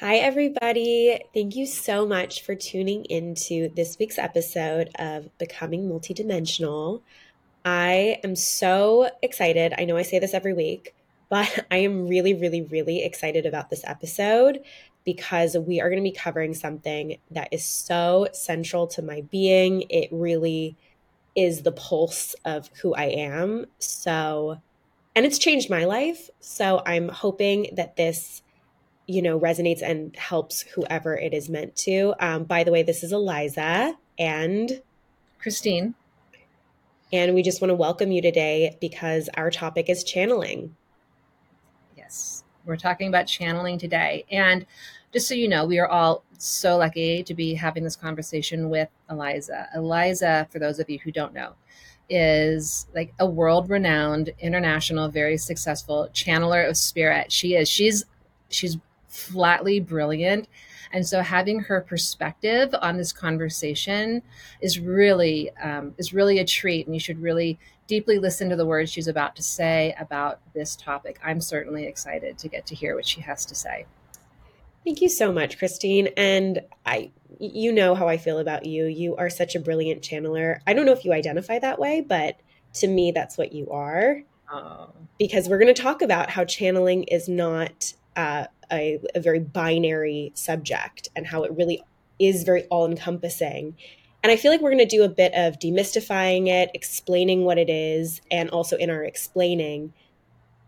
Hi, everybody. Thank you so much for tuning into this week's episode of Becoming Multidimensional. I am so excited. I know I say this every week, but I am really, really, really excited about this episode because we are going to be covering something that is so central to my being. It really is the pulse of who I am. So, and it's changed my life. So, I'm hoping that this you know, resonates and helps whoever it is meant to. Um, by the way, this is Eliza and Christine. And we just want to welcome you today because our topic is channeling. Yes, we're talking about channeling today. And just so you know, we are all so lucky to be having this conversation with Eliza. Eliza, for those of you who don't know, is like a world renowned, international, very successful channeler of spirit. She is. She's she's flatly brilliant. And so having her perspective on this conversation is really um, is really a treat, and you should really deeply listen to the words she's about to say about this topic. I'm certainly excited to get to hear what she has to say. Thank you so much, Christine. And I, you know how I feel about you. You are such a brilliant channeler. I don't know if you identify that way, but to me, that's what you are. Oh. Because we're going to talk about how channeling is not uh, a, a very binary subject and how it really is very all encompassing. And I feel like we're going to do a bit of demystifying it, explaining what it is, and also in our explaining,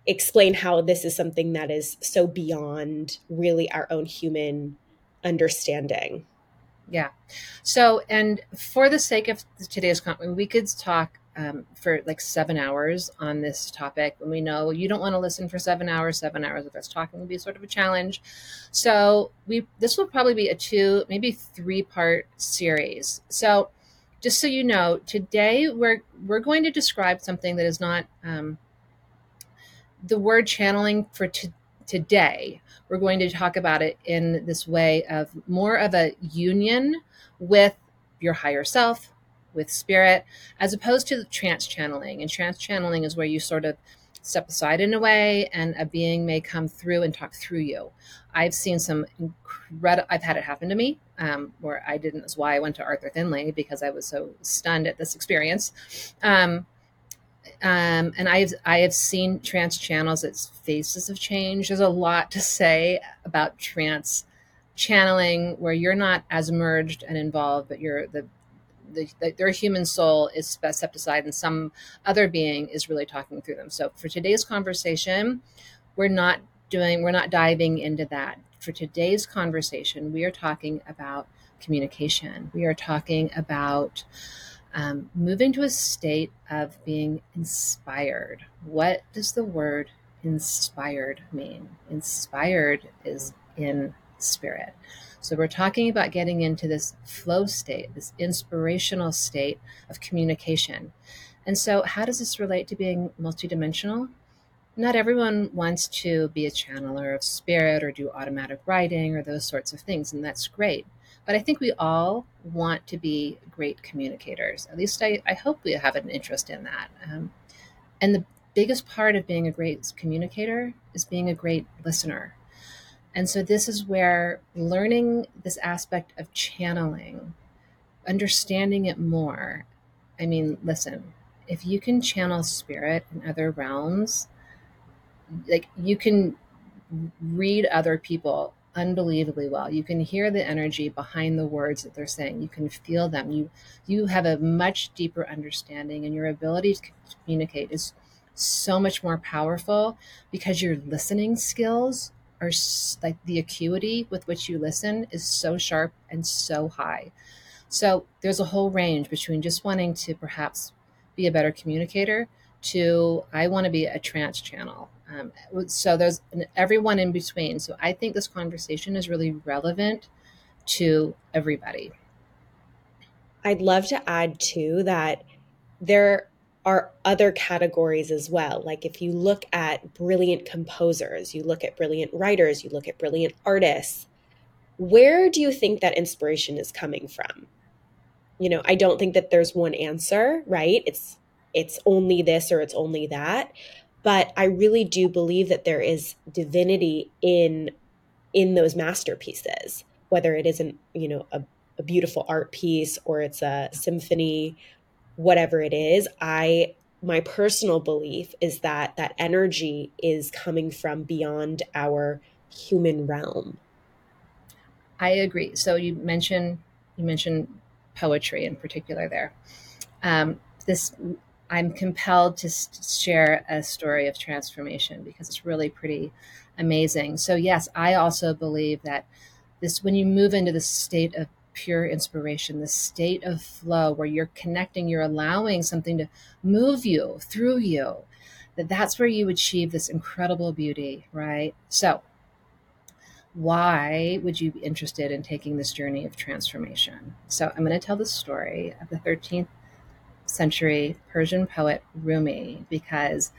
explain how this is something that is so beyond really our own human understanding. Yeah. So, and for the sake of today's content, we could talk um, for like seven hours on this topic. And we know you don't want to listen for seven hours. Seven hours of us talking would be sort of a challenge. So we this will probably be a two, maybe three part series. So just so you know, today we're we're going to describe something that is not um, the word channeling for to, today. We're going to talk about it in this way of more of a union with your higher self, with spirit, as opposed to trance channeling. And trance channeling is where you sort of step aside in a way and a being may come through and talk through you. I've seen some incredible, I've had it happen to me um, where I didn't, that's why I went to Arthur Findlay because I was so stunned at this experience. Um, um, and I've I have seen trance channels. Its faces have changed. There's a lot to say about trance channeling, where you're not as merged and involved, but you're the the, the, their human soul is stepped aside and some other being is really talking through them. So for today's conversation, we're not doing, we're not diving into that. For today's conversation, we are talking about communication. We are talking about um, moving to a state of being inspired. What does the word inspired mean? Inspired is in spirit. So we're talking about getting into this flow state, this inspirational state of communication. And so, how does this relate to being multidimensional? Not everyone wants to be a channeler of spirit or do automatic writing or those sorts of things, and that's great. But I think we all want to be great communicators. At least I, I hope we have an interest in that. Um, and the biggest part of being a great communicator is being a great listener. And so this is where learning this aspect of channeling, understanding it more. I mean, listen, if you can channel spirit in other realms, like you can read other people unbelievably well. You can hear the energy behind the words that they're saying. You can feel them. You you have a much deeper understanding and your ability to communicate is so much more powerful because your listening skills are like the acuity with which you listen is so sharp and so high. So there's a whole range between just wanting to perhaps be a better communicator to I want to be a trance channel. Um, so there's everyone in between. So I think this conversation is really relevant to everybody. I'd love to add too that there are other categories as well. Like if you look at brilliant composers, you look at brilliant writers, you look at brilliant artists, where do you think that inspiration is coming from? You know, I don't think that there's one answer, right? It's it's only this or it's only that, but I really do believe that there is divinity in in those masterpieces, whether it isn't, you know, a, a beautiful art piece or it's a symphony, whatever it is. I my personal belief is that that energy is coming from beyond our human realm. I agree. So you mentioned you mentioned poetry in particular there. Um, this I'm compelled to share a story of transformation because it's really pretty amazing. So yes, I also believe that this when you move into the state of pure inspiration, the state of flow where you're connecting, you're allowing something to move you through you, that that's where you achieve this incredible beauty, right? So, why would you be interested in taking this journey of transformation? So, I'm going to tell the story of the 13th century Persian poet Rumi because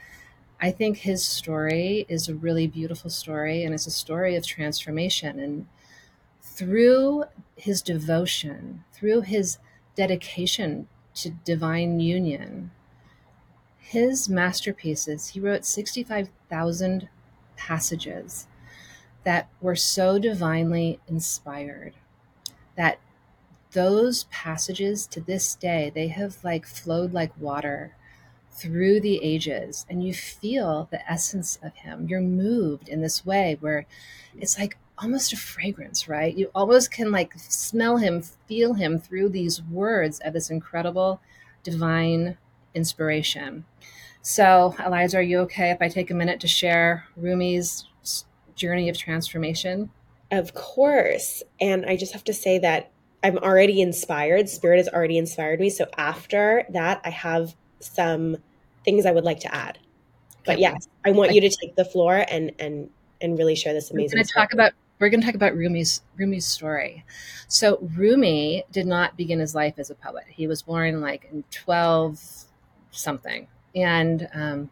I think his story is a really beautiful story and it's a story of transformation. And through his devotion, through his dedication to divine union, his masterpieces, he wrote 65,000 passages that were so divinely inspired that those passages to this day they have like flowed like water through the ages and you feel the essence of him. You're moved in this way where it's like almost a fragrance, right? You almost can like smell him, feel him through these words of this incredible divine inspiration. So, Eliza, are you okay if I take a minute to share Rumi's journey of transformation? Of course. And I just have to say that I'm already inspired. Spirit has already inspired me. So, after that, I have some things I would like to add. But yes, I want you to take the floor and and and really share this amazing. We're going to talk about we're going to talk about Rumi's Rumi's story. So Rumi did not begin his life as a poet. He was born like in twelve something, and um,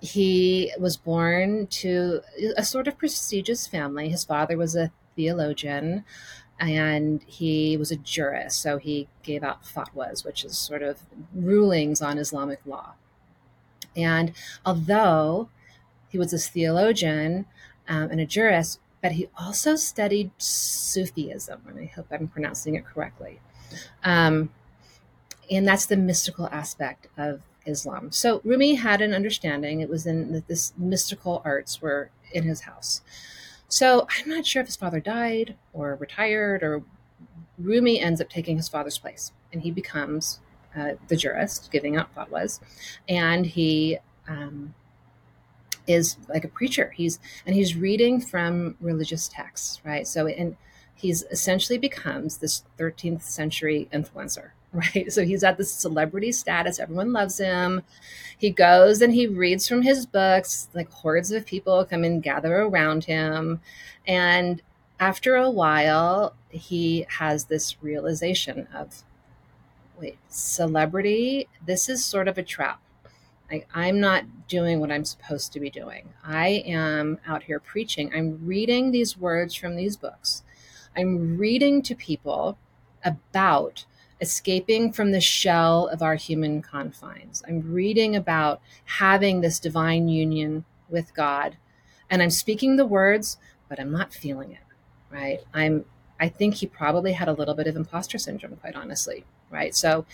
he was born to a sort of prestigious family. His father was a theologian and he was a jurist. So he gave out fatwas, which is sort of rulings on Islamic law. And although he was a theologian um, and a jurist, but he also studied Sufism, and I hope I'm pronouncing it correctly. Um, and that's the mystical aspect of Islam. So Rumi had an understanding. It was in that this mystical arts were in his house. So I'm not sure if his father died or retired, or Rumi ends up taking his father's place, and he becomes uh, the jurist, giving out fatwas, and he um, is like a preacher. He's and he's reading from religious texts, right? So and he's essentially becomes this 13th century influencer, right? So he's at this celebrity status. Everyone loves him. He goes and he reads from his books. Like hordes of people come and gather around him. And after a while, he has this realization of wait, celebrity, this is sort of a trap I, I'm not doing what I'm supposed to be doing. I am out here preaching. I'm reading these words from these books. I'm reading to people about escaping from the shell of our human confines. I'm reading about having this divine union with God. And I'm speaking the words, but I'm not feeling it, right? I'm I think he probably had a little bit of imposter syndrome, quite honestly, right? So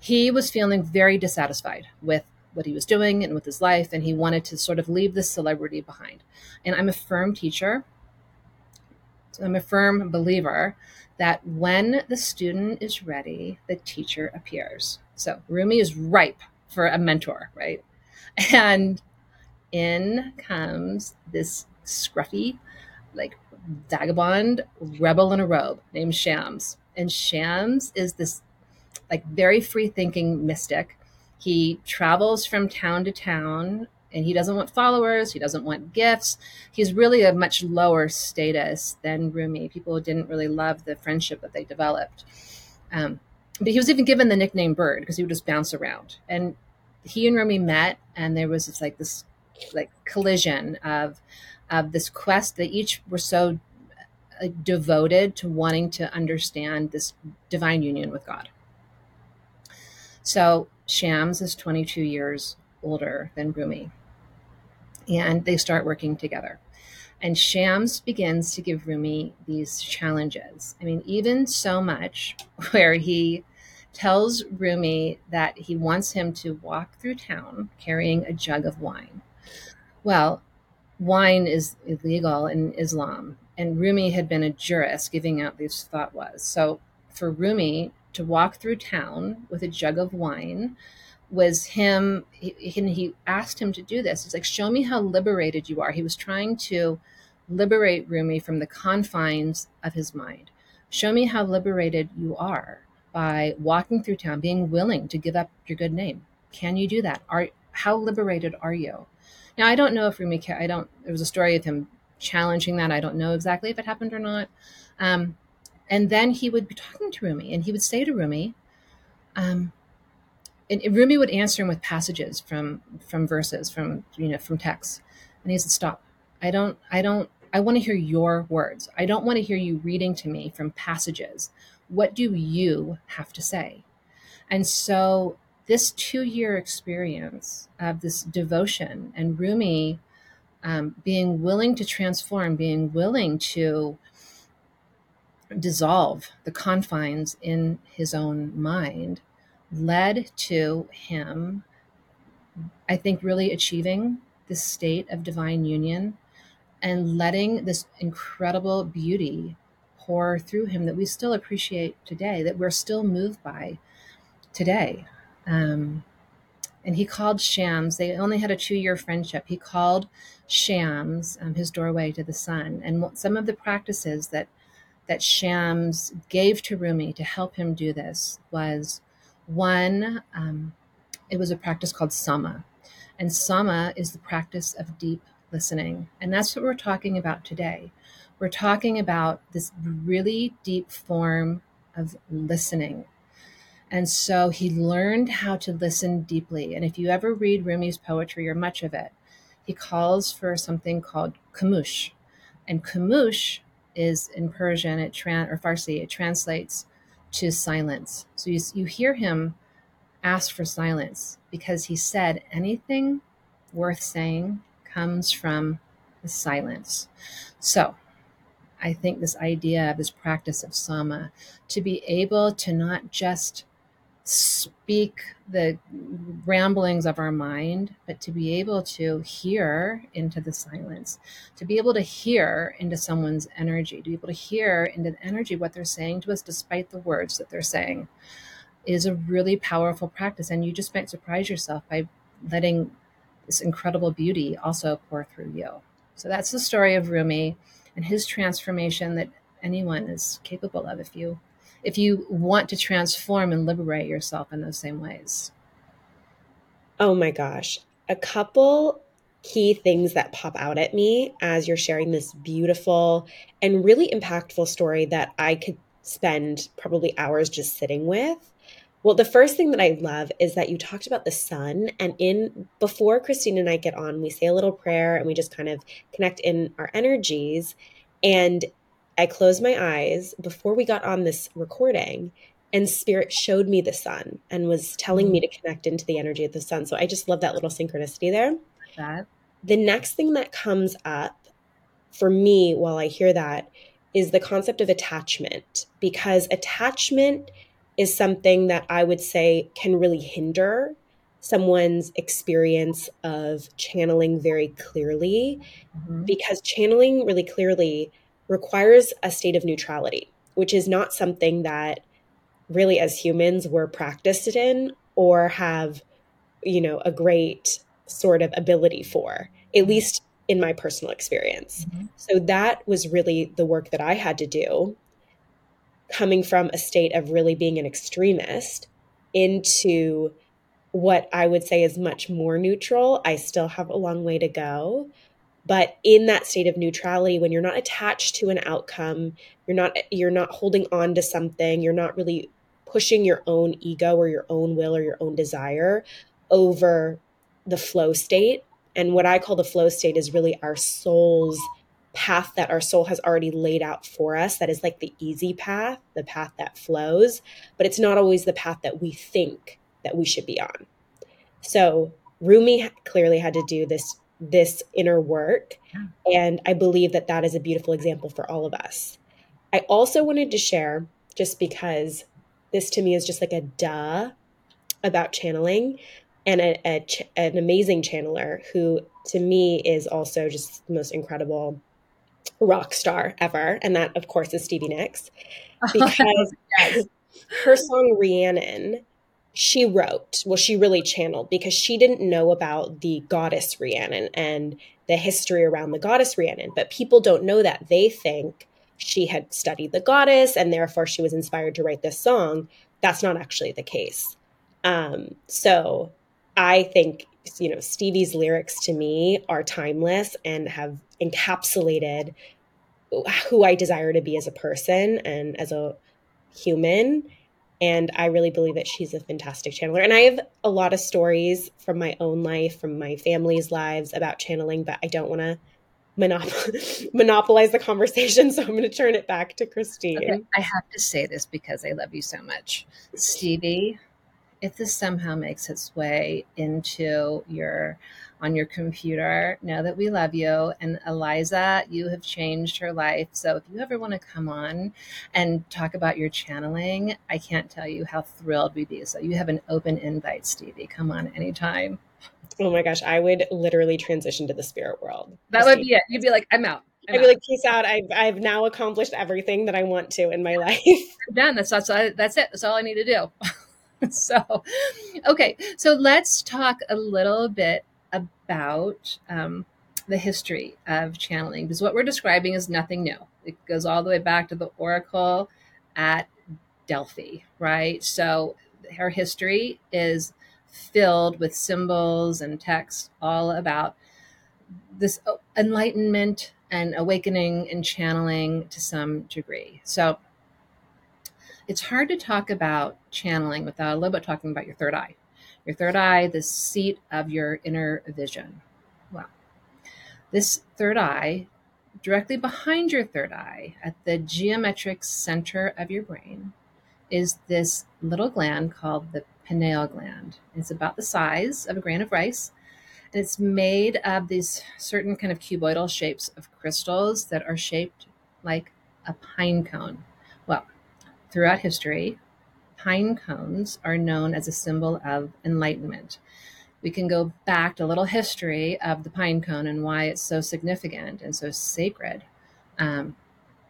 he was feeling very dissatisfied with what he was doing and with his life, and he wanted to sort of leave this celebrity behind. And I'm a firm teacher. I'm a firm believer that when the student is ready, the teacher appears. So Rumi is ripe for a mentor, right? And in comes this scruffy, like vagabond rebel in a robe named Shams. And Shams is this like very free thinking mystic he travels from town to town and he doesn't want followers, he doesn't want gifts. He's really a much lower status than Rumi. People didn't really love the friendship that they developed. Um, but he was even given the nickname Bird because he would just bounce around. And he and Rumi met, and there was this, like this like collision of of this quest that each were so uh, devoted to wanting to understand this divine union with God. So Shams is 22 years older than Rumi. And they start working together. And Shams begins to give Rumi these challenges. I mean, even so much where he tells Rumi that he wants him to walk through town carrying a jug of wine. Well, wine is illegal in Islam, and Rumi had been a jurist giving out these fatwas. So for Rumi to walk through town with a jug of wine was him he, he asked him to do this. He's like show me how liberated you are. He was trying to liberate rumi from the confines of his mind. Show me how liberated you are by walking through town being willing to give up your good name. Can you do that? Are how liberated are you? Now i don't know if rumi i don't there was a story of him challenging that. I don't know exactly if it happened or not. Um, and then he would be talking to rumi and he would say to rumi um, and Rumi would answer him with passages from from verses from you know from texts, and he said, "Stop! I don't, I don't, I want to hear your words. I don't want to hear you reading to me from passages. What do you have to say?" And so this two year experience of this devotion and Rumi um, being willing to transform, being willing to dissolve the confines in his own mind led to him, I think, really achieving this state of divine union and letting this incredible beauty pour through him that we still appreciate today, that we're still moved by today. Um, and he called Shams, they only had a two year friendship. He called Shams um, his doorway to the sun. And some of the practices that that Shams gave to Rumi to help him do this was one, um, it was a practice called sama. And sama is the practice of deep listening. And that's what we're talking about today. We're talking about this really deep form of listening. And so he learned how to listen deeply. And if you ever read Rumi's poetry or much of it, he calls for something called kamush. And kamush is in Persian, it tran- or Farsi, it translates to silence. So you, you hear him ask for silence because he said anything worth saying comes from the silence. So I think this idea of this practice of sama to be able to not just speak the ramblings of our mind, but to be able to hear into the silence, to be able to hear into someone's energy, to be able to hear into the energy what they're saying to us despite the words that they're saying is a really powerful practice. And you just might surprise yourself by letting this incredible beauty also pour through you. So that's the story of Rumi and his transformation that anyone is capable of if you if you want to transform and liberate yourself in those same ways? Oh my gosh. A couple key things that pop out at me as you're sharing this beautiful and really impactful story that I could spend probably hours just sitting with. Well, the first thing that I love is that you talked about the sun and in before Christine and I get on, we say a little prayer and we just kind of connect in our energies and I closed my eyes before we got on this recording, and Spirit showed me the sun and was telling me mm. to connect into the energy of the sun. So I just love that little synchronicity there. That. The next thing that comes up for me while I hear that is the concept of attachment, because attachment is something that I would say can really hinder someone's experience of channeling very clearly, mm-hmm. because channeling really clearly requires a state of neutrality, which is not something that really as humans we're practiced in or have, you know, a great sort of ability for, at mm-hmm. least in my personal experience. Mm-hmm. So that was really the work that I had to do coming from a state of really being an extremist into what I would say is much more neutral. I still have a long way to go, but in that state of neutrality when you're not attached to an outcome you're not you're not holding on to something you're not really pushing your own ego or your own will or your own desire over the flow state. And what i call the flow state is really our soul's path that our soul has already laid out for us. That is like the easy path the path that flows but it's not always the path that we think that we should be on. So rumi clearly had to do this this inner work. And I believe that that is a beautiful example for all of us. I also wanted to share, just because this to me is just like a duh about channeling and a, a ch- an amazing channeler who to me is also just the most incredible rock star ever. And that, of course, is Stevie Nicks. Because yes. her song Rhiannon, she wrote, well, she really channeled because she didn't know about the goddess Rhiannon and the history around the goddess Rhiannon. But people don't know that. They think she had studied the goddess and therefore she was inspired to write this song. That's not actually the case. Um, so I think, you know, Stevie's lyrics to me are timeless and have encapsulated who I desire to be as a person and as a human. And I really believe that she's a fantastic channeler. And I have a lot of stories from my own life, from my family's lives about channeling, but I don't want to monop- monopolize the conversation. So I'm going to turn it back to Christine. Okay. I have to say this because I love you so much. Stevie, if this somehow makes its way into your on your computer know that we love you and eliza you have changed her life so if you ever want to come on and talk about your channeling i can't tell you how thrilled we'd be so you have an open invite stevie come on anytime oh my gosh i would literally transition to the spirit world that would be it you'd be like i'm out i would be like, peace out. I've, I've now accomplished everything that I want to in my life. done. That's, that's, that's it. That's all I need to do. so, okay, so let's talk a little bit about um, the history of channeling because what we're describing is nothing new. It goes all the way back to the oracle at Delphi, right? So, her history is filled with symbols and texts all about this enlightenment and awakening and channeling to some degree. So, it's hard to talk about channeling without a little bit talking about your third eye. Your third eye, the seat of your inner vision. Well, this third eye, directly behind your third eye, at the geometric center of your brain, is this little gland called the pineal gland. It's about the size of a grain of rice. And it's made of these certain kind of cuboidal shapes of crystals that are shaped like a pine cone. Throughout history, pine cones are known as a symbol of enlightenment. We can go back to a little history of the pine cone and why it's so significant and so sacred. Um,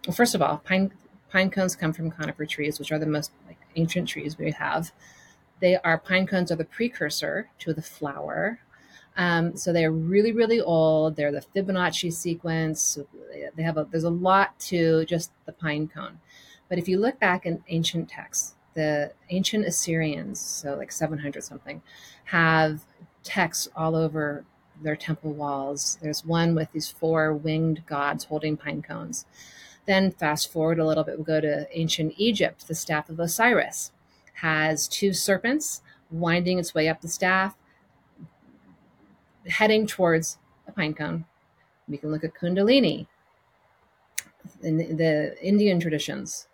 well, first of all, pine pine cones come from conifer trees, which are the most like, ancient trees we have. They are pine cones are the precursor to the flower. Um, so they're really, really old. They're the Fibonacci sequence. They have a, there's a lot to just the pine cone. But if you look back in ancient texts, the ancient Assyrians, so like 700 something, have texts all over their temple walls. There's one with these four winged gods holding pine cones. Then fast forward a little bit, we'll go to ancient Egypt. The staff of Osiris has two serpents winding its way up the staff, heading towards a pine cone. We can look at Kundalini in the, the Indian traditions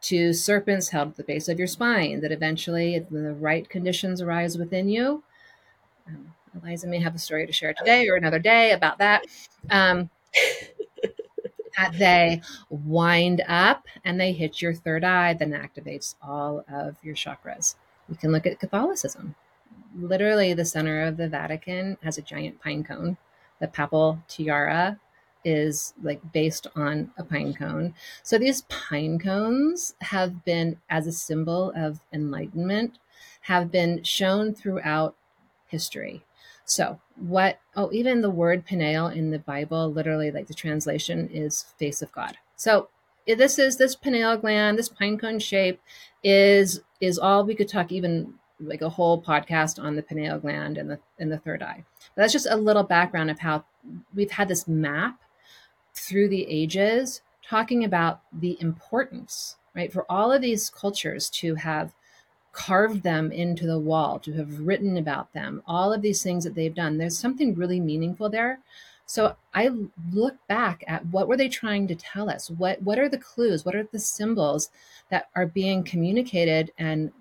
two serpents held at the base of your spine that eventually, when the right conditions arise within you, um, Eliza may have a story to share today or another day about that. Um, that they wind up and they hit your third eye, then activates all of your chakras. You can look at Catholicism. Literally, the center of the Vatican has a giant pine cone, the papal tiara is like based on a pine cone. So these pine cones have been, as a symbol of enlightenment, have been shown throughout history. So what? Oh, even the word pineal in the Bible, literally, like the translation is face of God. So this is this pineal gland, this pine cone shape, is is all we could talk even like a whole podcast on the pineal gland and the and the third eye. But that's just a little background of how we've had this map through the ages talking about the importance, right, for all of these cultures to have carved them into the wall, to have written about them, all of these things that they've done. There's something really meaningful there. So I look back at what were they trying to tell us? What what are the clues? What are the symbols that are being communicated and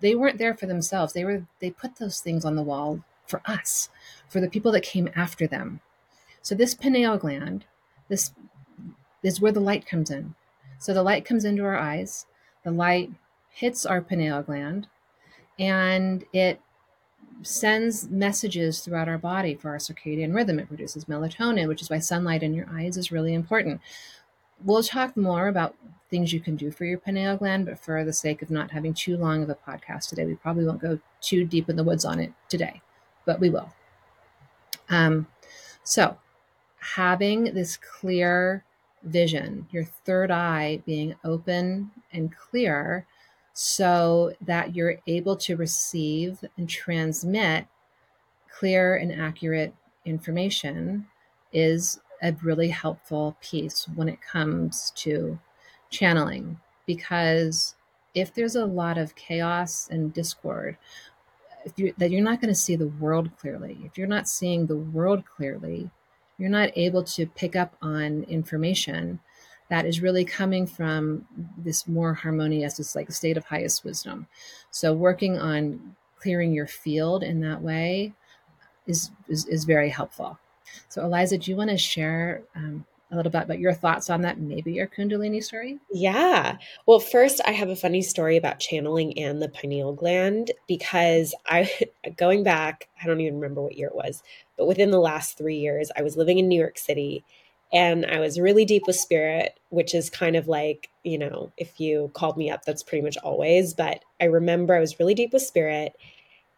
they weren't there for themselves. They were they put those things on the wall for us, for the people that came after them. So this pineal gland, this is where the light comes in. So the light comes into our eyes, the light hits our pineal gland, and it sends messages throughout our body for our circadian rhythm. It produces melatonin, which is why sunlight in your eyes is really important. We'll talk more about things you can do for your pineal gland, but for the sake of not having too long of a podcast today, we probably won't go too deep in the woods on it today, but we will. Um, so, having this clear vision, your third eye being open and clear, so that you're able to receive and transmit clear and accurate information is a really helpful piece when it comes to channeling. Because if there's a lot of chaos and discord you, that you're not going to see the world clearly if you're not seeing the world clearly you're not able to pick up on information that is really coming from this more harmonious it's like state of highest wisdom. So working on clearing your field in that way is is, is very helpful. So eliza do you want to share um, a little bit about your thoughts on that, maybe your Kundalini story? Yeah. Well, first, I have a funny story about channeling and the pineal gland because I, going back, I don't even remember what year it was, but within the last three years, I was living in New York City and I was really deep with spirit, which is kind of like, you know, if you called me up, that's pretty much always. But I remember I was really deep with spirit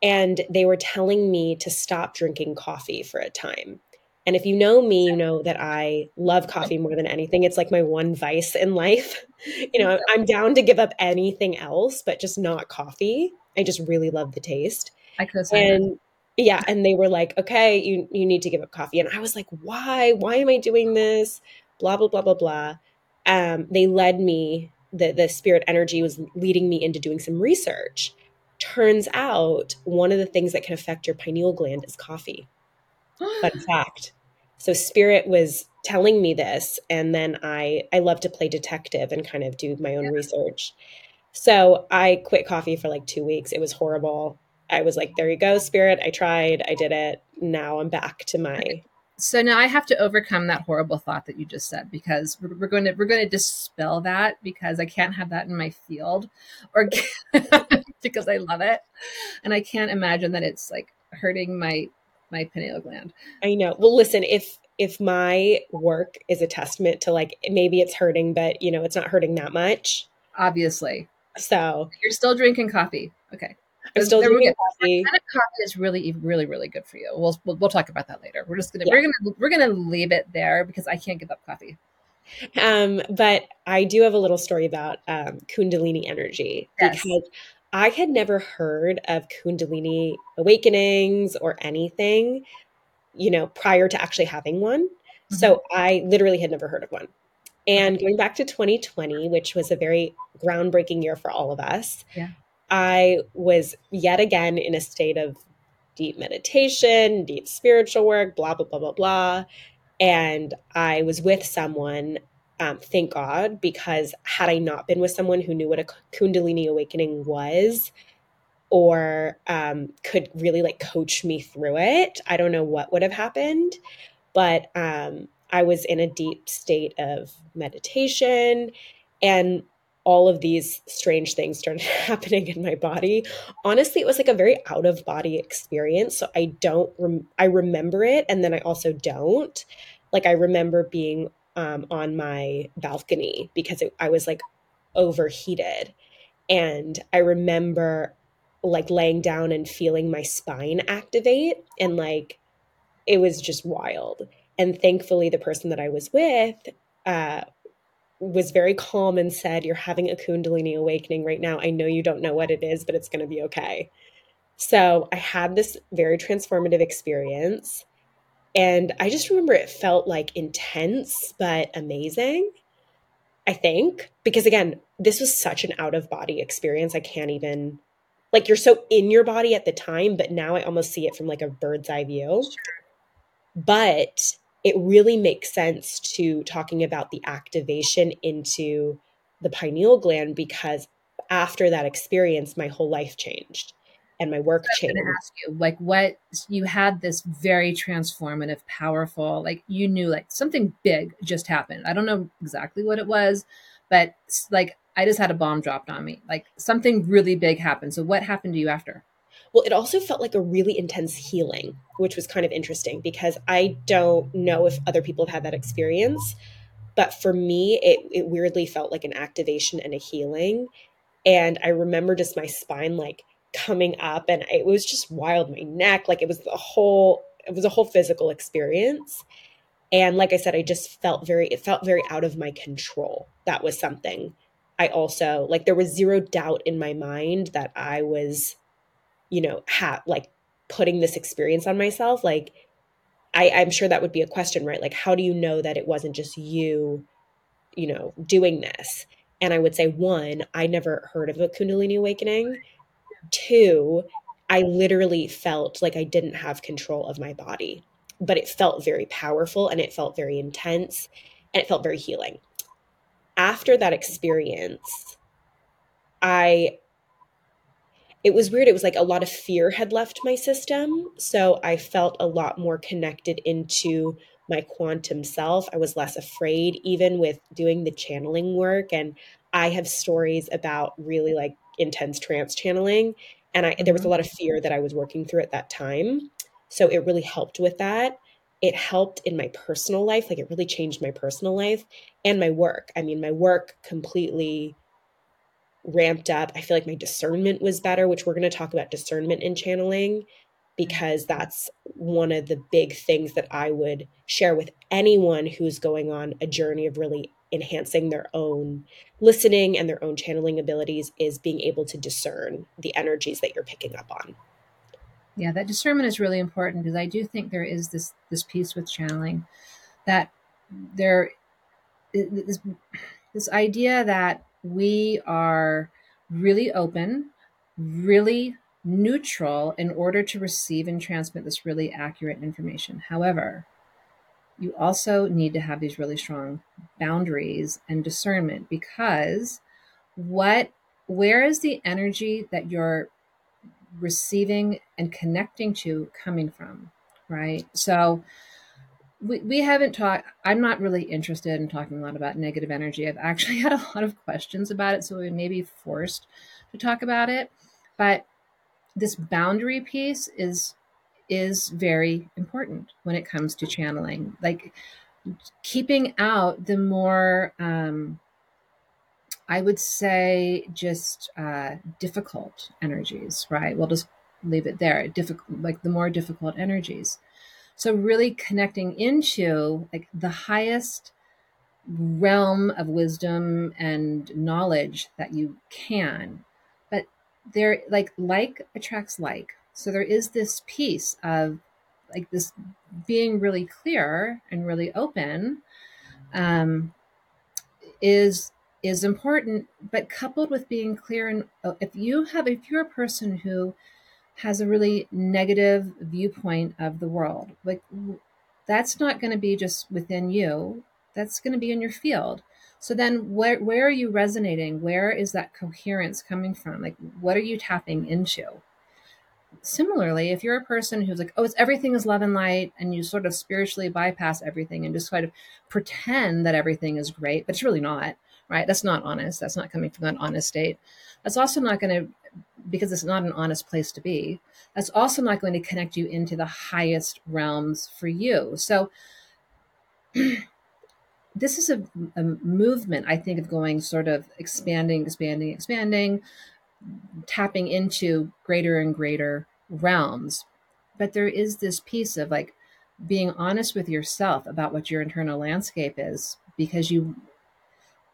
and they were telling me to stop drinking coffee for a time and if you know me, you know that I love coffee more than anything. It's like my one vice in life. You know, I'm down to give up anything else, but just not coffee. I just really love the taste. I could and yeah, and they were like, "Okay, you you need to give up coffee." And I was like, "Why? Why am I doing this?" Blah blah blah blah blah. Um, they led me. The the spirit energy was leading me into doing some research. Turns out one of the things that can affect your pineal gland is coffee. Fun fact. So spirit was telling me this and then I I love to play detective and kind of do my own yeah. research. So I quit coffee for like 2 weeks. It was horrible. I was like, there you go, spirit. I tried. I did it. Now I'm back to my so now I have to overcome that horrible thought that you just said because we're, we're going to we're going to dispel that because I can't have that in my field or because I love it and I can't imagine that it's like hurting my my pineal gland. I know. Well, listen, if if my work is a testament to like maybe it's hurting, but you know, it's not hurting that much. Obviously. So you're still drinking coffee. Okay. I'm still drinking coffee. That kind of coffee is really, really, really good for you. We'll, we'll, we'll talk about that later. We're just gonna yeah. we're gonna we're gonna leave it there because I can't give up coffee. Um, but I do have a little story about um, Kundalini energy yes. because I had never heard of Kundalini awakenings or anything, you know, prior to actually having one. Mm-hmm. So I literally had never heard of one. And going back to 2020, which was a very groundbreaking year for all of us, yeah. I was yet again in a state of deep meditation, deep spiritual work, blah, blah, blah, blah, blah. And I was with someone um, thank God, because had I not been with someone who knew what a Kundalini awakening was, or um, could really like coach me through it, I don't know what would have happened. But um, I was in a deep state of meditation, and all of these strange things started happening in my body. Honestly, it was like a very out of body experience. So I don't, rem- I remember it, and then I also don't. Like I remember being um, on my balcony because it, I was like overheated. And I remember like laying down and feeling my spine activate and like it was just wild. And thankfully, the person that I was with uh, was very calm and said, You're having a Kundalini awakening right now. I know you don't know what it is, but it's going to be okay. So I had this very transformative experience. And I just remember it felt like intense, but amazing. I think, because again, this was such an out of body experience. I can't even, like, you're so in your body at the time, but now I almost see it from like a bird's eye view. But it really makes sense to talking about the activation into the pineal gland because after that experience, my whole life changed. And my work changed. ask you, like, what you had this very transformative, powerful, like you knew like something big just happened. I don't know exactly what it was, but like I just had a bomb dropped on me. Like something really big happened. So what happened to you after? Well, it also felt like a really intense healing, which was kind of interesting because I don't know if other people have had that experience. But for me, it, it weirdly felt like an activation and a healing. And I remember just my spine like coming up and it was just wild my neck like it was the whole it was a whole physical experience. And like i said i just felt very it felt very out of my control. That was something. I also like there was zero doubt in my mind that i was you know ha- like putting this experience on myself. Like i i'm sure that would be a question right? Like how do you know that it wasn't just you you know doing this? And i would say one i never heard of a kundalini awakening Two, I literally felt like I didn't have control of my body, but it felt very powerful and it felt very intense and it felt very healing. After that experience, I it was weird. It was like a lot of fear had left my system. So I felt a lot more connected into my quantum self. I was less afraid, even with doing the channeling work. And I have stories about really like intense trance channeling and I, there was a mm-hmm. lot of fear that I was working through at that time. So it really helped with that. It helped in my personal life. Like it really changed my personal life and my work. I mean, my work completely ramped up. I feel like my discernment was better, which we're going to talk about discernment in channeling because that's one of the big things that I would share with anyone who's going on a journey of really enhancing their own listening and their own channeling abilities is being able to discern the energies that you're picking up on. Yeah, that discernment is really important because I do think there is this this piece with channeling that there is this idea that we are really open, really neutral in order to receive and transmit this really accurate information. However, you also need to have these really strong boundaries and discernment because what where is the energy that you're receiving and connecting to coming from right? So we, we haven't talked i'm not really interested in talking a lot about negative energy. I've actually had a lot of questions about it so we may be forced to talk about it. But this boundary piece is is very important when it comes to channeling. Like keeping out the more, um, I would say, just uh, difficult energies, right? We'll just leave it there. Difficult, like the more difficult energies. So really connecting into like the highest realm of wisdom and knowledge that you can. But there, like like attracts like so there is this piece of like this being really clear and really open um, is is important, but coupled with being clear and uh, if you have if you're a person who has a really negative viewpoint of the world, like that's not going to be just within you. That's going to be in your field. So then where where are you resonating? Where is that coherence coming from? Like what are you tapping into? Similarly, if you're a person who's like, oh, it's everything is love and light, and you sort of spiritually bypass everything and just kind of pretend that everything is great, but it's really not, right? That's not honest. That's not coming from an honest state. That's also not going to, because it's not an honest place to be, that's also not going to connect you into the highest realms for you. So, this is a, a movement, I think, of going sort of expanding, expanding, expanding tapping into greater and greater realms. But there is this piece of like being honest with yourself about what your internal landscape is because you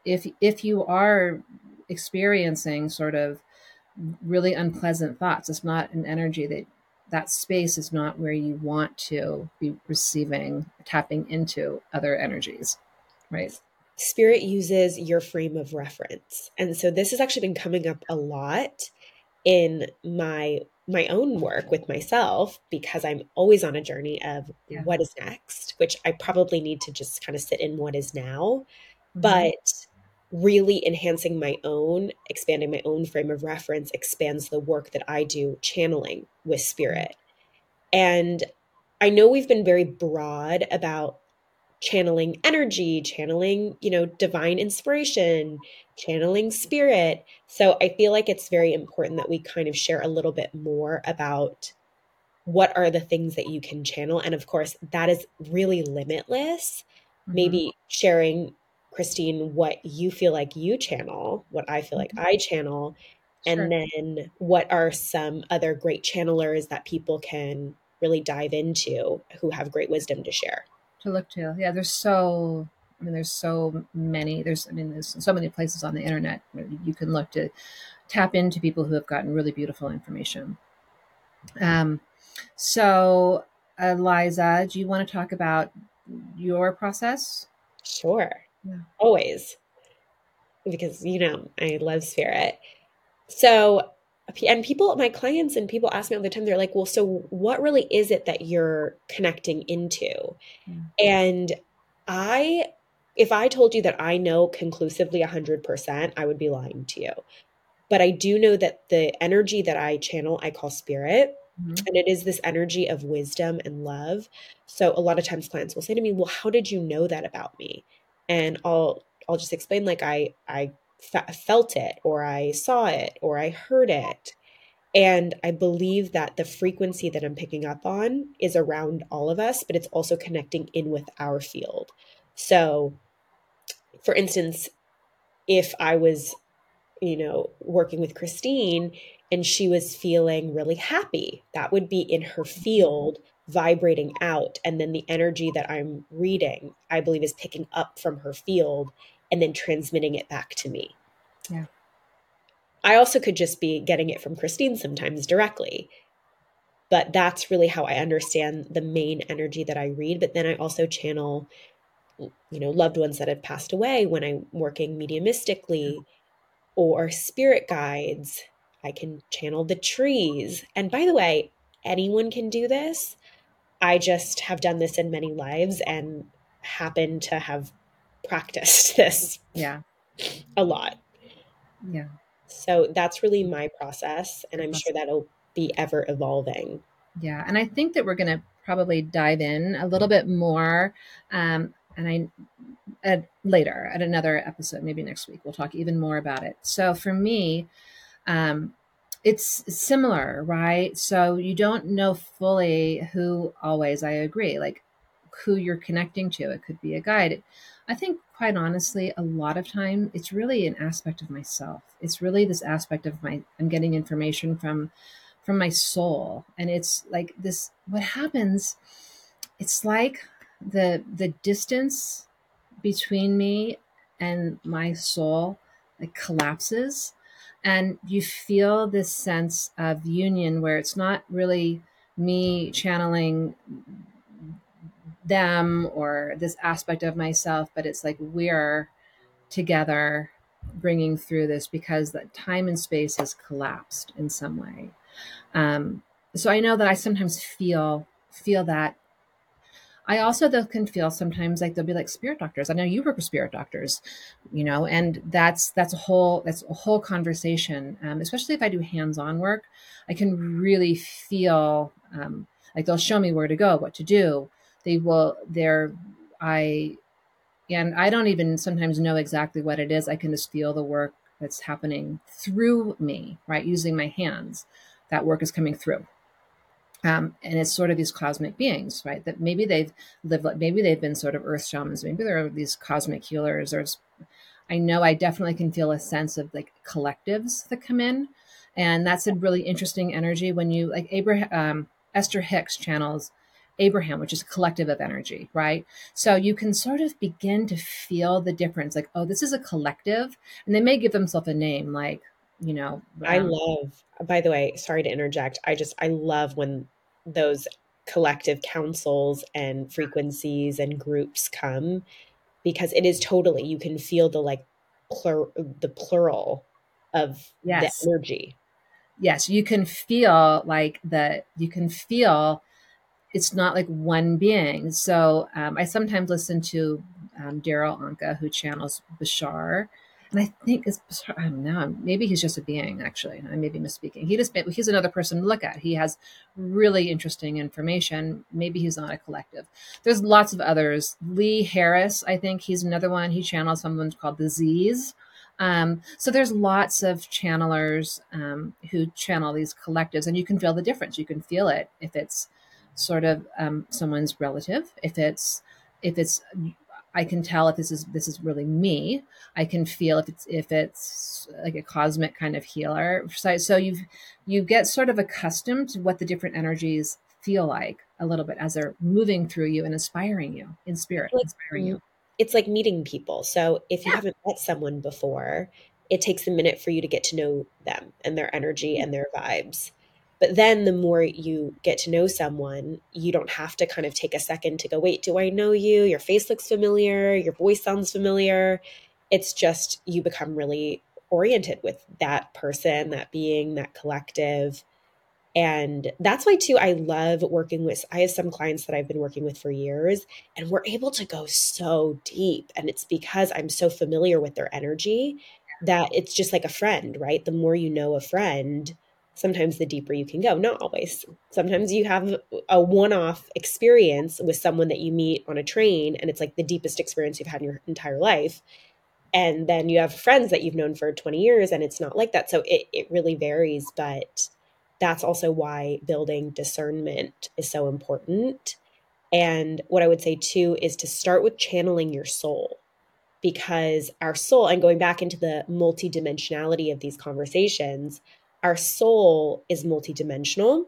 if if you are experiencing sort of really unpleasant thoughts it's not an energy that that space is not where you want to be receiving tapping into other energies right spirit uses your frame of reference. And so this has actually been coming up a lot in my my own work with myself because I'm always on a journey of yeah. what is next, which I probably need to just kind of sit in what is now. Mm-hmm. But really enhancing my own, expanding my own frame of reference expands the work that I do channeling with spirit. And I know we've been very broad about channeling energy, channeling, you know, divine inspiration, channeling spirit. So I feel like it's very important that we kind of share a little bit more about what are the things that you can channel. And of course, that is really limitless. Mm-hmm. Maybe sharing, Christine, what you feel like you channel, what I feel mm-hmm. like I channel, sure. and then what are some other great channelers that people can really dive into who have great wisdom to share to look to. Yeah there's so i mean there's so many there's i mean there's so many places on the internet where you can look to tap into people who have gotten really beautiful information. Um so eliza do you want to talk about your process? Sure. Yeah. always. Because you know i love spirit. So and people my clients and people ask me all the time they're like well so what really is it that you're connecting into mm. and i if i told you that i know conclusively 100% i would be lying to you but i do know that the energy that i channel i call spirit mm-hmm. and it is this energy of wisdom and love so a lot of times clients will say to me well how did you know that about me and i'll i'll just explain like i i felt it or I saw it or I heard it. And I believe that the frequency that I'm picking up on is around all of us, but it's also connecting in with our field. So, for instance, if I was, you know, working with Christine and she was feeling really happy, that would be in her field vibrating out. And then the energy that I'm reading, I believe, is picking up from her field and then transmitting it back to me. Yeah. I also could just be getting it from Christine sometimes directly. But that's really how I understand the main energy that I read. But then I also channel, you know, loved ones that have passed away when I'm working mediumistically or spirit guides. I can channel the trees. And by the way, anyone can do this. I just have done this in many lives and happen to have practiced this. Yeah. A lot. Yeah. So that's really my process. And I'm sure that'll be ever evolving. Yeah. And I think that we're going to probably dive in a little bit more. Um, and I, at, later at another episode, maybe next week, we'll talk even more about it. So for me, um, it's similar, right? So you don't know fully who always, I agree, like who you're connecting to. It could be a guide. I think quite honestly, a lot of time it's really an aspect of myself. It's really this aspect of my I'm getting information from from my soul. And it's like this what happens, it's like the the distance between me and my soul like collapses and you feel this sense of union where it's not really me channeling them or this aspect of myself, but it's like we're together bringing through this because that time and space has collapsed in some way. Um, so I know that I sometimes feel feel that. I also though can feel sometimes like they'll be like spirit doctors. I know you work with spirit doctors, you know, and that's that's a whole that's a whole conversation. Um, especially if I do hands-on work, I can really feel um, like they'll show me where to go, what to do, they will they're i and i don't even sometimes know exactly what it is. I can just feel the work that's happening through me right using my hands. That work is coming through. Um, and it's sort of these cosmic beings right that maybe they've lived like maybe they've been sort of earth shamans. Maybe they're these cosmic healers or i know i definitely can feel a sense of like collectives that come in. And that's a really interesting energy when you like abraham um, esther hicks channels Abraham, which is a collective of energy, right? So you can sort of begin to feel the difference like, oh, this is a collective. And they may give themselves a name like, you know. Um, I love, by the way, sorry to interject. I just, I love when those collective councils and frequencies and groups come because it is totally, you can feel the like, plur, the plural of yes. the energy. Yes, you can feel like the, you can feel it's not like one being. So um, I sometimes listen to um, Darryl Anka, who channels Bashar, and I think it's Bashar, I don't know. Maybe he's just a being. Actually, I may be misspeaking. He just he's another person to look at. He has really interesting information. Maybe he's not a collective. There's lots of others. Lee Harris, I think he's another one. He channels someone called the Z's. Um, so there's lots of channelers um, who channel these collectives, and you can feel the difference. You can feel it if it's sort of um, someone's relative, if it's if it's I can tell if this is this is really me. I can feel if it's if it's like a cosmic kind of healer. So, so you you get sort of accustomed to what the different energies feel like a little bit as they're moving through you and inspiring you in spirit, like, inspiring you. It's like meeting people. So if you yeah. haven't met someone before, it takes a minute for you to get to know them and their energy and their vibes. But then the more you get to know someone, you don't have to kind of take a second to go, wait, do I know you? Your face looks familiar. Your voice sounds familiar. It's just you become really oriented with that person, that being, that collective. And that's why, too, I love working with. I have some clients that I've been working with for years, and we're able to go so deep. And it's because I'm so familiar with their energy that it's just like a friend, right? The more you know a friend, sometimes the deeper you can go. Not always. Sometimes you have a one off experience with someone that you meet on a train, and it's like the deepest experience you've had in your entire life. And then you have friends that you've known for 20 years, and it's not like that. So it, it really varies. But that's also why building discernment is so important. And what I would say too is to start with channeling your soul because our soul, and going back into the multidimensionality of these conversations, our soul is multidimensional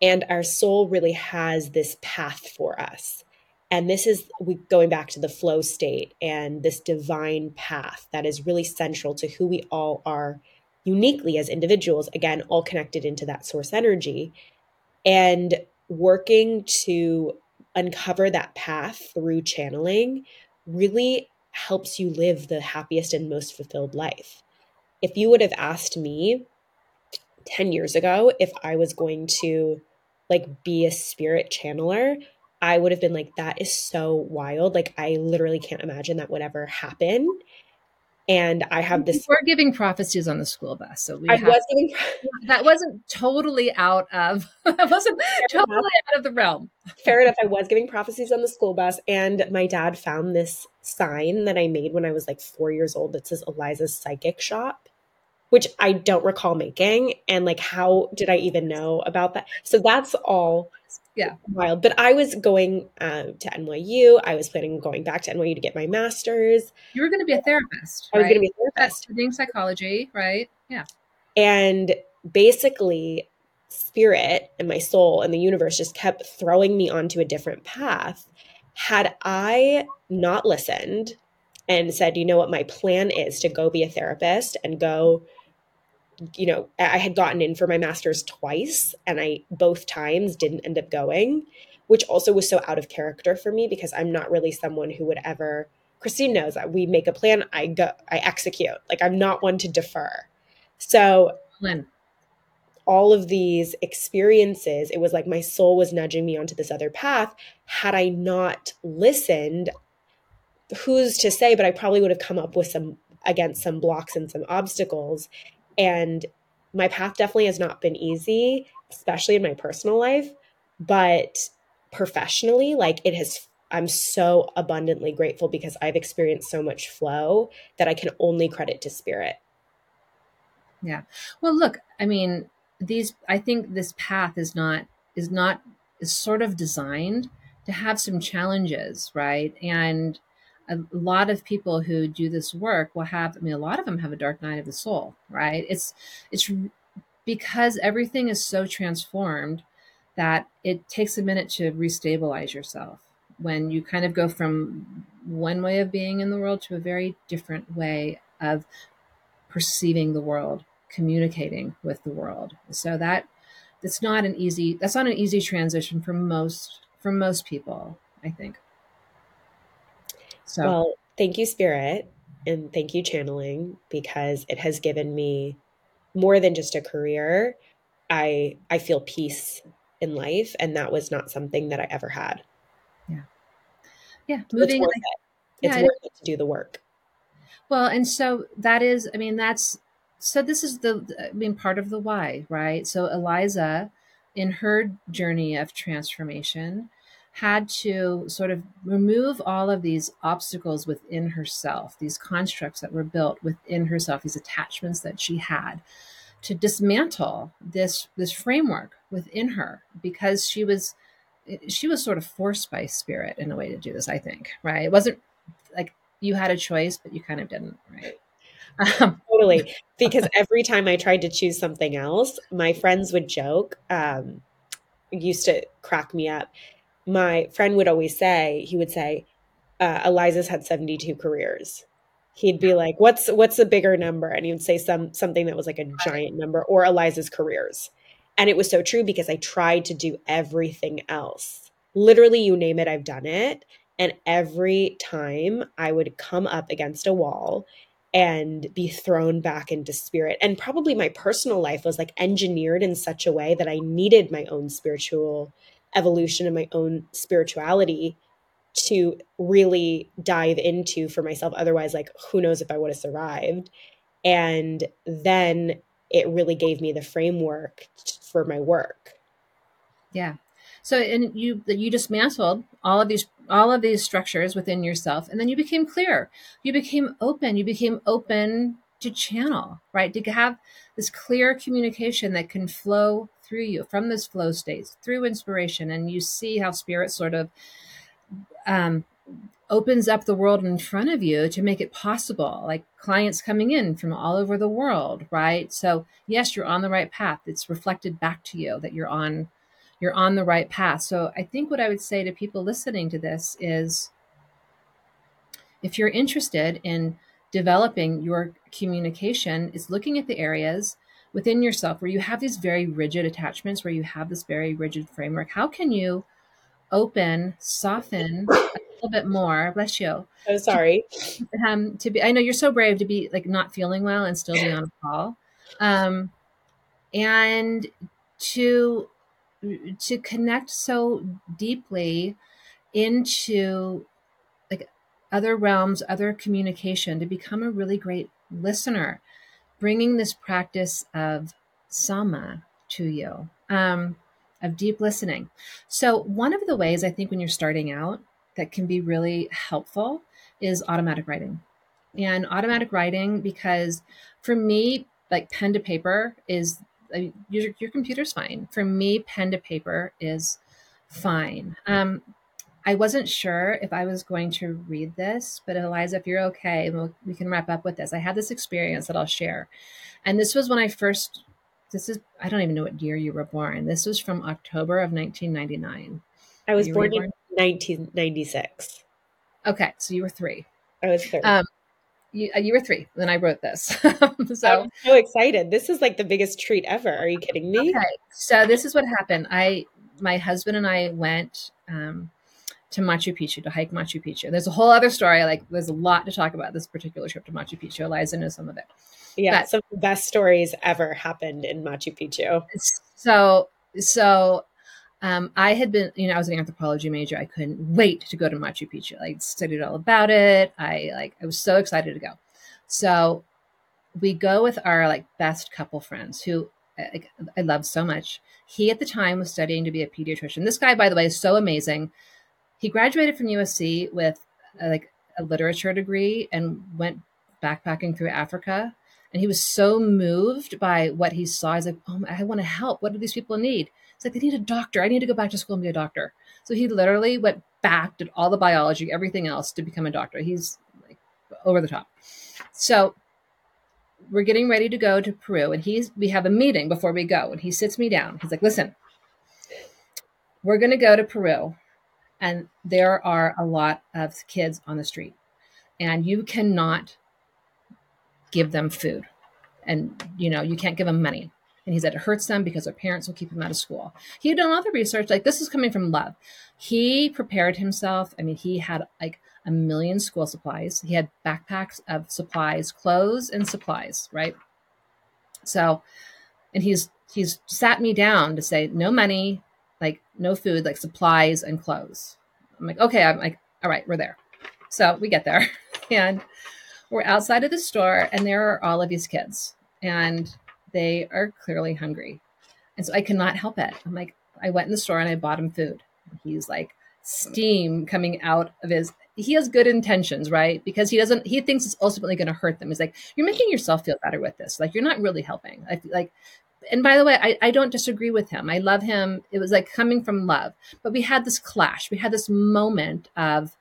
and our soul really has this path for us. And this is we going back to the flow state and this divine path that is really central to who we all are uniquely as individuals, again, all connected into that source energy. And working to uncover that path through channeling really helps you live the happiest and most fulfilled life. If you would have asked me 10 years ago, if I was going to like be a spirit channeler, I would have been like, that is so wild. Like, I literally can't imagine that would ever happen. And I have this. We're giving prophecies on the school bus, so we. I was giving. That wasn't totally out of. That wasn't Fair totally enough. out of the realm. Fair enough. I was giving prophecies on the school bus, and my dad found this sign that I made when I was like four years old that says Eliza's Psychic Shop which I don't recall making. And like, how did I even know about that? So that's all yeah wild. But I was going um, to NYU. I was planning on going back to NYU to get my master's. You were going to be a therapist. I was going to be a therapist. Studying psychology, right? Yeah. And basically, spirit and my soul and the universe just kept throwing me onto a different path. Had I not listened and said, you know what, my plan is to go be a therapist and go you know, I had gotten in for my master's twice and I both times didn't end up going, which also was so out of character for me because I'm not really someone who would ever Christine knows that we make a plan, I go I execute. Like I'm not one to defer. So when all of these experiences, it was like my soul was nudging me onto this other path. Had I not listened, who's to say, but I probably would have come up with some against some blocks and some obstacles and my path definitely has not been easy, especially in my personal life, but professionally, like it has I'm so abundantly grateful because I've experienced so much flow that I can only credit to spirit. Yeah. Well, look, I mean, these I think this path is not is not is sort of designed to have some challenges, right? And a lot of people who do this work will have i mean a lot of them have a dark night of the soul right? It's it's because everything is so transformed that it takes a minute to restabilize yourself when you kind of go from one way of being in the world to a very different way of perceiving the world communicating with the world. So that that's not an easy that's not an easy transition for most for most people i think so, well, thank you, Spirit, and thank you, Channeling, because it has given me more than just a career. I I feel peace in life, and that was not something that I ever had. Yeah, yeah, moving. It's worth, it. It's yeah, worth it to do the work. Well, and so that is, I mean, that's so this is the, I mean, part of the why, right? So Eliza, in her journey of transformation, had to sort of remove all of these obstacles within herself, these constructs that were built within herself, these attachments that she had, to dismantle this this framework within her because she was she was sort of forced by spirit in a way to do this. I think, right? It wasn't like you had a choice, but you kind of didn't, right? Um, totally. Because every time I tried to choose something else, my friends would joke, um, used to crack me up. My friend would always say, he would say, uh, Eliza's had 72 careers. He'd be like, what's, what's a bigger number? And he would say some, something that was like a giant number or Eliza's careers. And it was so true because I tried to do everything else. Literally, you name it, I've done it. And every time I would come up against a wall and be thrown back into spirit. And probably my personal life was like engineered in such a way that I needed my own spiritual evolution and my own spirituality to really dive into for myself. Otherwise, like, who knows if I would have survived. And then it really gave me the framework for my work. Yeah. So and you you dismantled all of these all of these structures within yourself and then you became clear. You became open. You became open to channel, right? To have this clear communication that can flow through you from this flow state through inspiration and you see how spirit sort of um, opens up the world in front of you to make it possible like clients coming in from all over the world right? So yes you're on the right path. It's reflected back to you that you're on you're on the right path. So i think what i would say to people listening to this is if you're interested in developing your communication is looking at the areas within yourself where you have these very rigid attachments where you have this very rigid framework how can you open soften a little bit more. Bless you. Oh, sorry. Um, to be, I know you're so brave to be like not feeling well and still be on a call, um, and to to connect so deeply into like other realms, other communication, to become a really great listener, bringing this practice of sama to you. Um, of deep listening. So, one of the ways I think when you're starting out that can be really helpful is automatic writing. And automatic writing, because for me, like pen to paper is your, your computer's fine. For me, pen to paper is fine. Um, I wasn't sure if I was going to read this, but Eliza, if you're okay, we'll, we can wrap up with this. I had this experience that I'll share. And this was when I first, this is, I don't even know what year you were born. This was from October of 1999. I was born, born, 1996. Okay, so you were three. I was three. Um, you, uh, you were three when I wrote this. so I'm so excited. This is like the biggest treat ever. Are you kidding me? Okay, so this is what happened. I, my husband and I went um, to Machu Picchu to hike Machu Picchu. There's a whole other story. Like there's a lot to talk about this particular trip to Machu Picchu. Eliza knows some of it. Yeah, but, some of the best stories ever happened in Machu Picchu. So, so um, I had been, you know, I was an anthropology major. I couldn't wait to go to Machu Picchu. I studied all about it. I like, I was so excited to go. So we go with our like best couple friends who like, I love so much. He at the time was studying to be a pediatrician. This guy, by the way, is so amazing. He graduated from USC with a, like a literature degree and went backpacking through Africa. And he was so moved by what he saw. He's like, "Oh, I want to help. What do these people need?" It's like, they need a doctor. I need to go back to school and be a doctor. So he literally went back, did all the biology, everything else to become a doctor. He's like over the top. So we're getting ready to go to Peru and he's we have a meeting before we go and he sits me down. He's like, "Listen, we're going to go to Peru and there are a lot of kids on the street and you cannot give them food and you know, you can't give them money. And he said it hurts them because their parents will keep them out of school. He had done other research, like this is coming from love. He prepared himself. I mean, he had like a million school supplies. He had backpacks of supplies, clothes and supplies, right? So, and he's he's sat me down to say no money, like no food, like supplies and clothes. I'm like, okay, I'm like, all right, we're there. So we get there. And we're outside of the store and there are all of these kids and they are clearly hungry. And so I cannot help it. I'm like, I went in the store and I bought him food. He's like steam coming out of his he has good intentions, right? Because he doesn't he thinks it's ultimately going to hurt them. He's like, you're making yourself feel better with this. Like you're not really helping. I like and by the way, I, I don't disagree with him. I love him. It was like coming from love. But we had this clash. We had this moment of,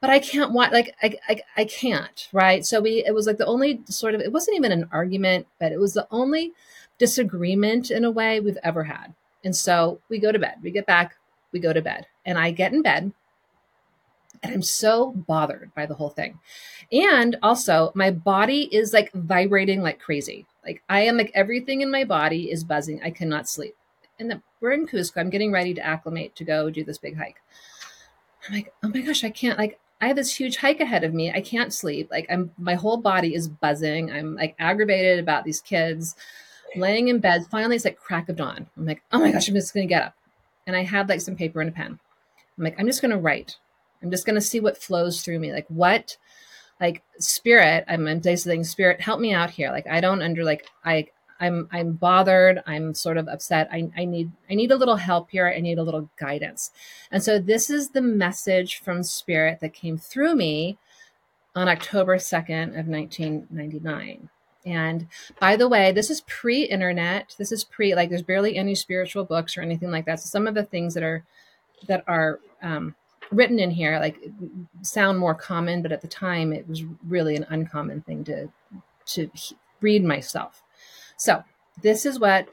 but I can't want like I, I I can't, right? So we it was like the only sort of it wasn't even an argument, but it was the only disagreement in a way we've ever had. And so we go to bed. We get back, we go to bed. And I get in bed and I'm so bothered by the whole thing. And also, my body is like vibrating like crazy. Like I am like everything in my body is buzzing. I cannot sleep. And the, we're in Cusco. I'm getting ready to acclimate to go do this big hike. I'm like, oh my gosh, I can't like I have this huge hike ahead of me. I can't sleep. Like I'm my whole body is buzzing. I'm like aggravated about these kids laying in bed. Finally it's like crack of dawn. I'm like, oh my gosh, I'm just gonna get up. And I had like some paper and a pen. I'm like, I'm just gonna write. I'm just gonna see what flows through me. Like what like spirit, I'm I'm saying spirit, help me out here. Like I don't under like I I'm I'm bothered. I'm sort of upset. I, I need I need a little help here. I need a little guidance. And so this is the message from spirit that came through me on October 2nd of 1999. And by the way, this is pre-internet. This is pre like there's barely any spiritual books or anything like that. So some of the things that are that are um, written in here like sound more common, but at the time it was really an uncommon thing to to read myself. So this is what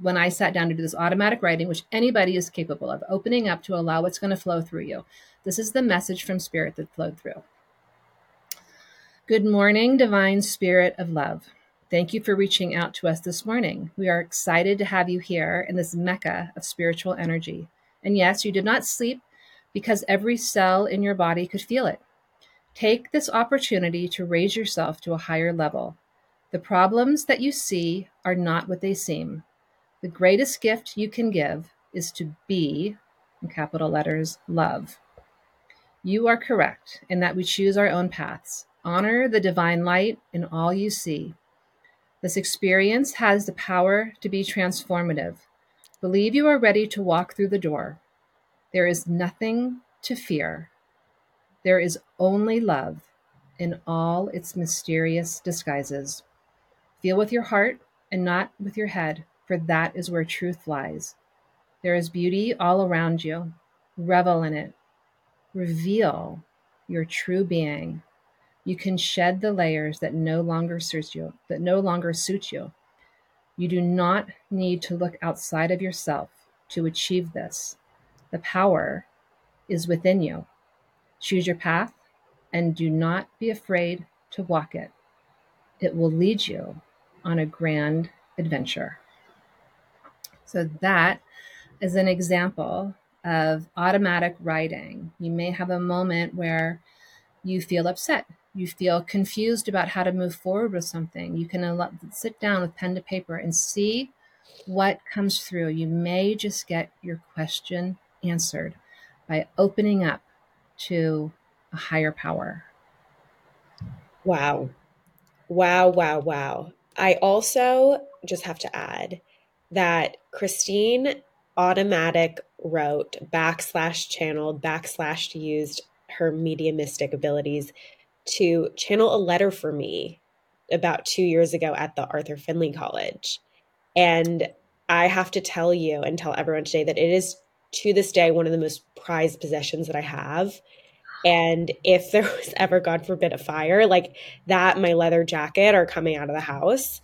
when I sat down to do this automatic writing, which anybody is capable of opening up to allow what's going to flow through you. This is the message from Spirit that flowed through. Good morning, Divine Spirit of Love. Thank you for reaching out to us this morning. We are excited to have you here in this mecca of spiritual energy. And yes, you did not sleep because every cell in your body could feel it. Take this opportunity to raise yourself to a higher level. The problems that you see are not what they seem. The greatest gift you can give is to be, in capital letters, love. You are correct in that we choose our own paths. Honor the divine light in all you see. This experience has the power to be transformative. Believe you are ready to walk through the door. There is nothing to fear. There is only love in all its mysterious disguises. Feel with your heart and not with your head, for that is where truth lies. There is beauty all around you. Revel in it. Reveal your true being you can shed the layers that no longer suit you, that no longer suit you. You do not need to look outside of yourself to achieve this. The power is within you. Choose your path and do not be afraid to walk it. It will lead you on a grand adventure. So, that is an example of automatic writing. You may have a moment where you feel upset you feel confused about how to move forward with something, you can sit down with pen to paper and see what comes through. You may just get your question answered by opening up to a higher power. Wow. Wow, wow, wow. I also just have to add that Christine automatic wrote backslash channeled backslash used her mediumistic abilities to channel a letter for me about two years ago at the Arthur Findlay College. And I have to tell you and tell everyone today that it is to this day one of the most prized possessions that I have. And if there was ever, God forbid, a fire, like that, my leather jacket are coming out of the house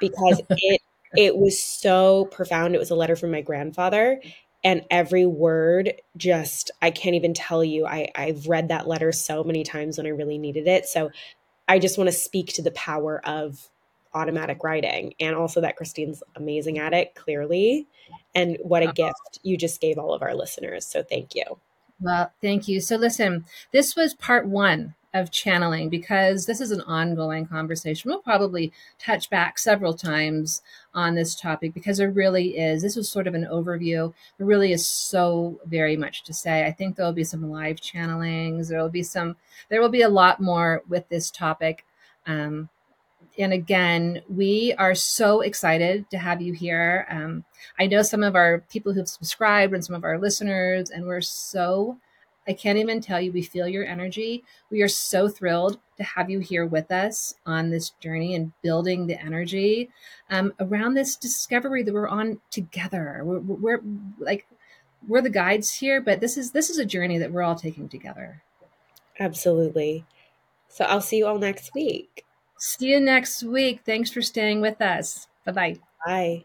because it it was so profound. It was a letter from my grandfather, and every word just i can't even tell you i i've read that letter so many times when i really needed it so i just want to speak to the power of automatic writing and also that christine's amazing at it clearly and what a uh-huh. gift you just gave all of our listeners so thank you well thank you so listen this was part one of channeling because this is an ongoing conversation. We'll probably touch back several times on this topic because there really is. This was sort of an overview. There really is so very much to say. I think there will be some live channelings. There will be some. There will be a lot more with this topic. Um, and again, we are so excited to have you here. Um, I know some of our people who've subscribed and some of our listeners, and we're so, I can't even tell you, we feel your energy. We are so thrilled to have you here with us on this journey and building the energy um, around this discovery that we're on together. We're, we're like, we're the guides here, but this is this is a journey that we're all taking together. Absolutely. So I'll see you all next week. See you next week. Thanks for staying with us. Bye-bye. Bye.